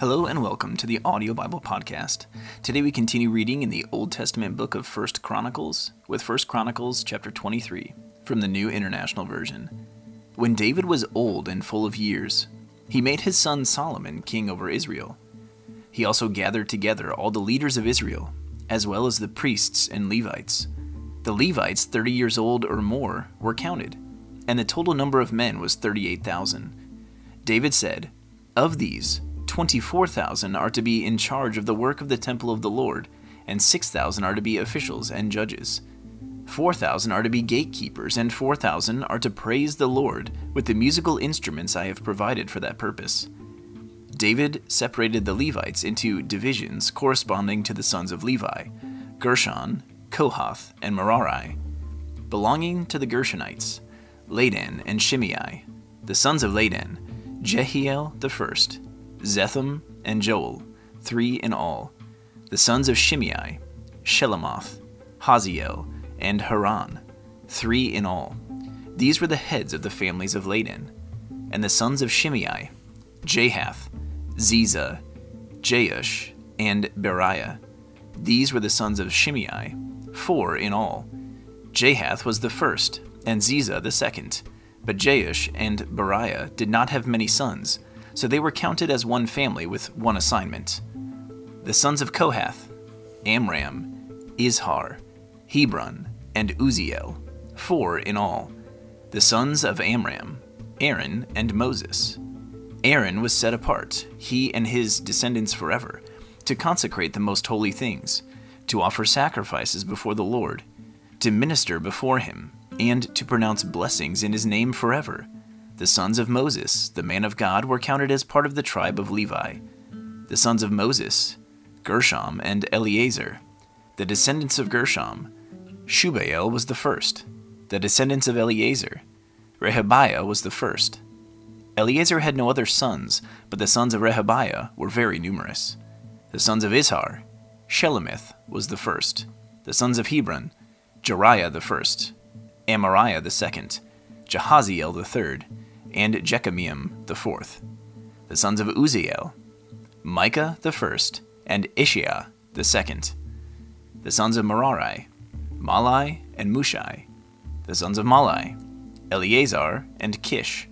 Hello and welcome to the Audio Bible Podcast. Today we continue reading in the Old Testament book of 1st Chronicles with 1st Chronicles chapter 23 from the New International Version. When David was old and full of years, he made his son Solomon king over Israel. He also gathered together all the leaders of Israel, as well as the priests and Levites. The Levites, 30 years old or more, were counted, and the total number of men was 38,000. David said, Of these, 24,000 are to be in charge of the work of the temple of the Lord, and 6,000 are to be officials and judges. 4,000 are to be gatekeepers, and 4,000 are to praise the Lord with the musical instruments I have provided for that purpose. David separated the Levites into divisions corresponding to the sons of Levi Gershon, Kohath, and Merari. Belonging to the Gershonites, Ladan and Shimei. The sons of Ladan, Jehiel the first, Zetham, and Joel, three in all. The sons of Shimei, Shelomoth, Haziel, and Haran, three in all. These were the heads of the families of Ladan. And the sons of Shimei, Jahath, Ziza, Jeush, and Beriah. These were the sons of Shimei, four in all. Jahath was the first, and Ziza the second. But Jeush and Beriah did not have many sons, so they were counted as one family with one assignment. The sons of Kohath, Amram, Izhar, Hebron, and Uzziel, four in all. The sons of Amram, Aaron and Moses. Aaron was set apart, he and his descendants forever, to consecrate the most holy things, to offer sacrifices before the Lord, to minister before him, and to pronounce blessings in his name forever. The sons of Moses, the man of God, were counted as part of the tribe of Levi. The sons of Moses, Gershom and Eliezer. The descendants of Gershom, Shubael was the first. The descendants of Eliezer, Rehabiah was the first. Eliezer had no other sons, but the sons of Rehabiah were very numerous. The sons of Izhar, Shelomith was the first. The sons of Hebron, Jeriah the first, Amariah the second, Jahaziel the third, and Jekameam the fourth. The sons of Uzziel, Micah the first, and Ishiah the second. The sons of Merari, Mahli and Mushi. The sons of Mahli, Eleazar and Kish.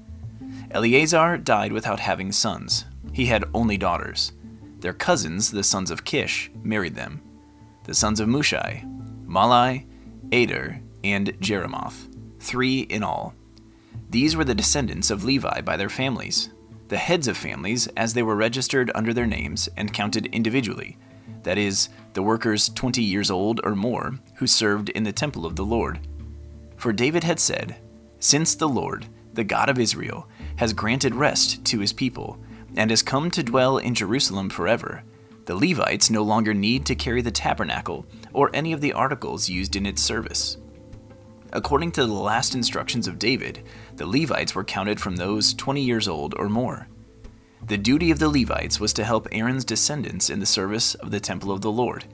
Eleazar died without having sons. He had only daughters. Their cousins, the sons of Kish, married them. The sons of Mushi, Mahli, Eder, and Jerimoth, three in all. These were the descendants of Levi by their families, the heads of families as they were registered under their names and counted individually, that is, the workers 20 years old or more who served in the temple of the Lord. For David had said, Since the Lord, the God of Israel, has granted rest to his people, and has come to dwell in Jerusalem forever, the Levites no longer need to carry the tabernacle or any of the articles used in its service. According to the last instructions of David, the Levites were counted from those 20 years old or more. The duty of the Levites was to help Aaron's descendants in the service of the temple of the Lord,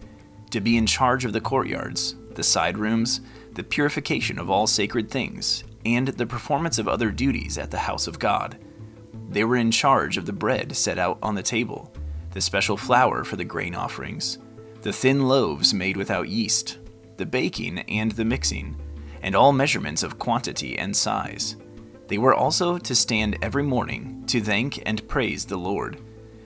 to be in charge of the courtyards, the side rooms, the purification of all sacred things, and the performance of other duties at the house of God. They were in charge of the bread set out on the table, the special flour for the grain offerings, the thin loaves made without yeast, the baking and the mixing and all measurements of quantity and size. They were also to stand every morning to thank and praise the Lord.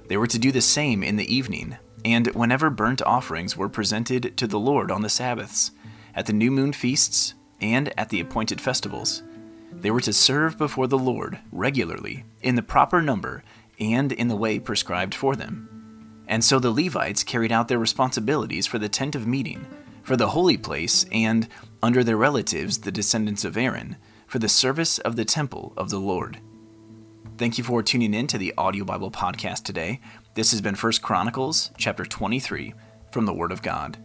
They were to do the same in the evening, and whenever burnt offerings were presented to the Lord on the Sabbaths, at the new moon feasts, and at the appointed festivals. They were to serve before the Lord regularly, in the proper number, and in the way prescribed for them. And so the Levites carried out their responsibilities for the tent of meeting, for the holy place, and under their relatives, the descendants of Aaron, for the service of the temple of the Lord. Thank you for tuning in to the Audio Bible podcast today. This has been 1 Chronicles chapter 23 from the Word of God.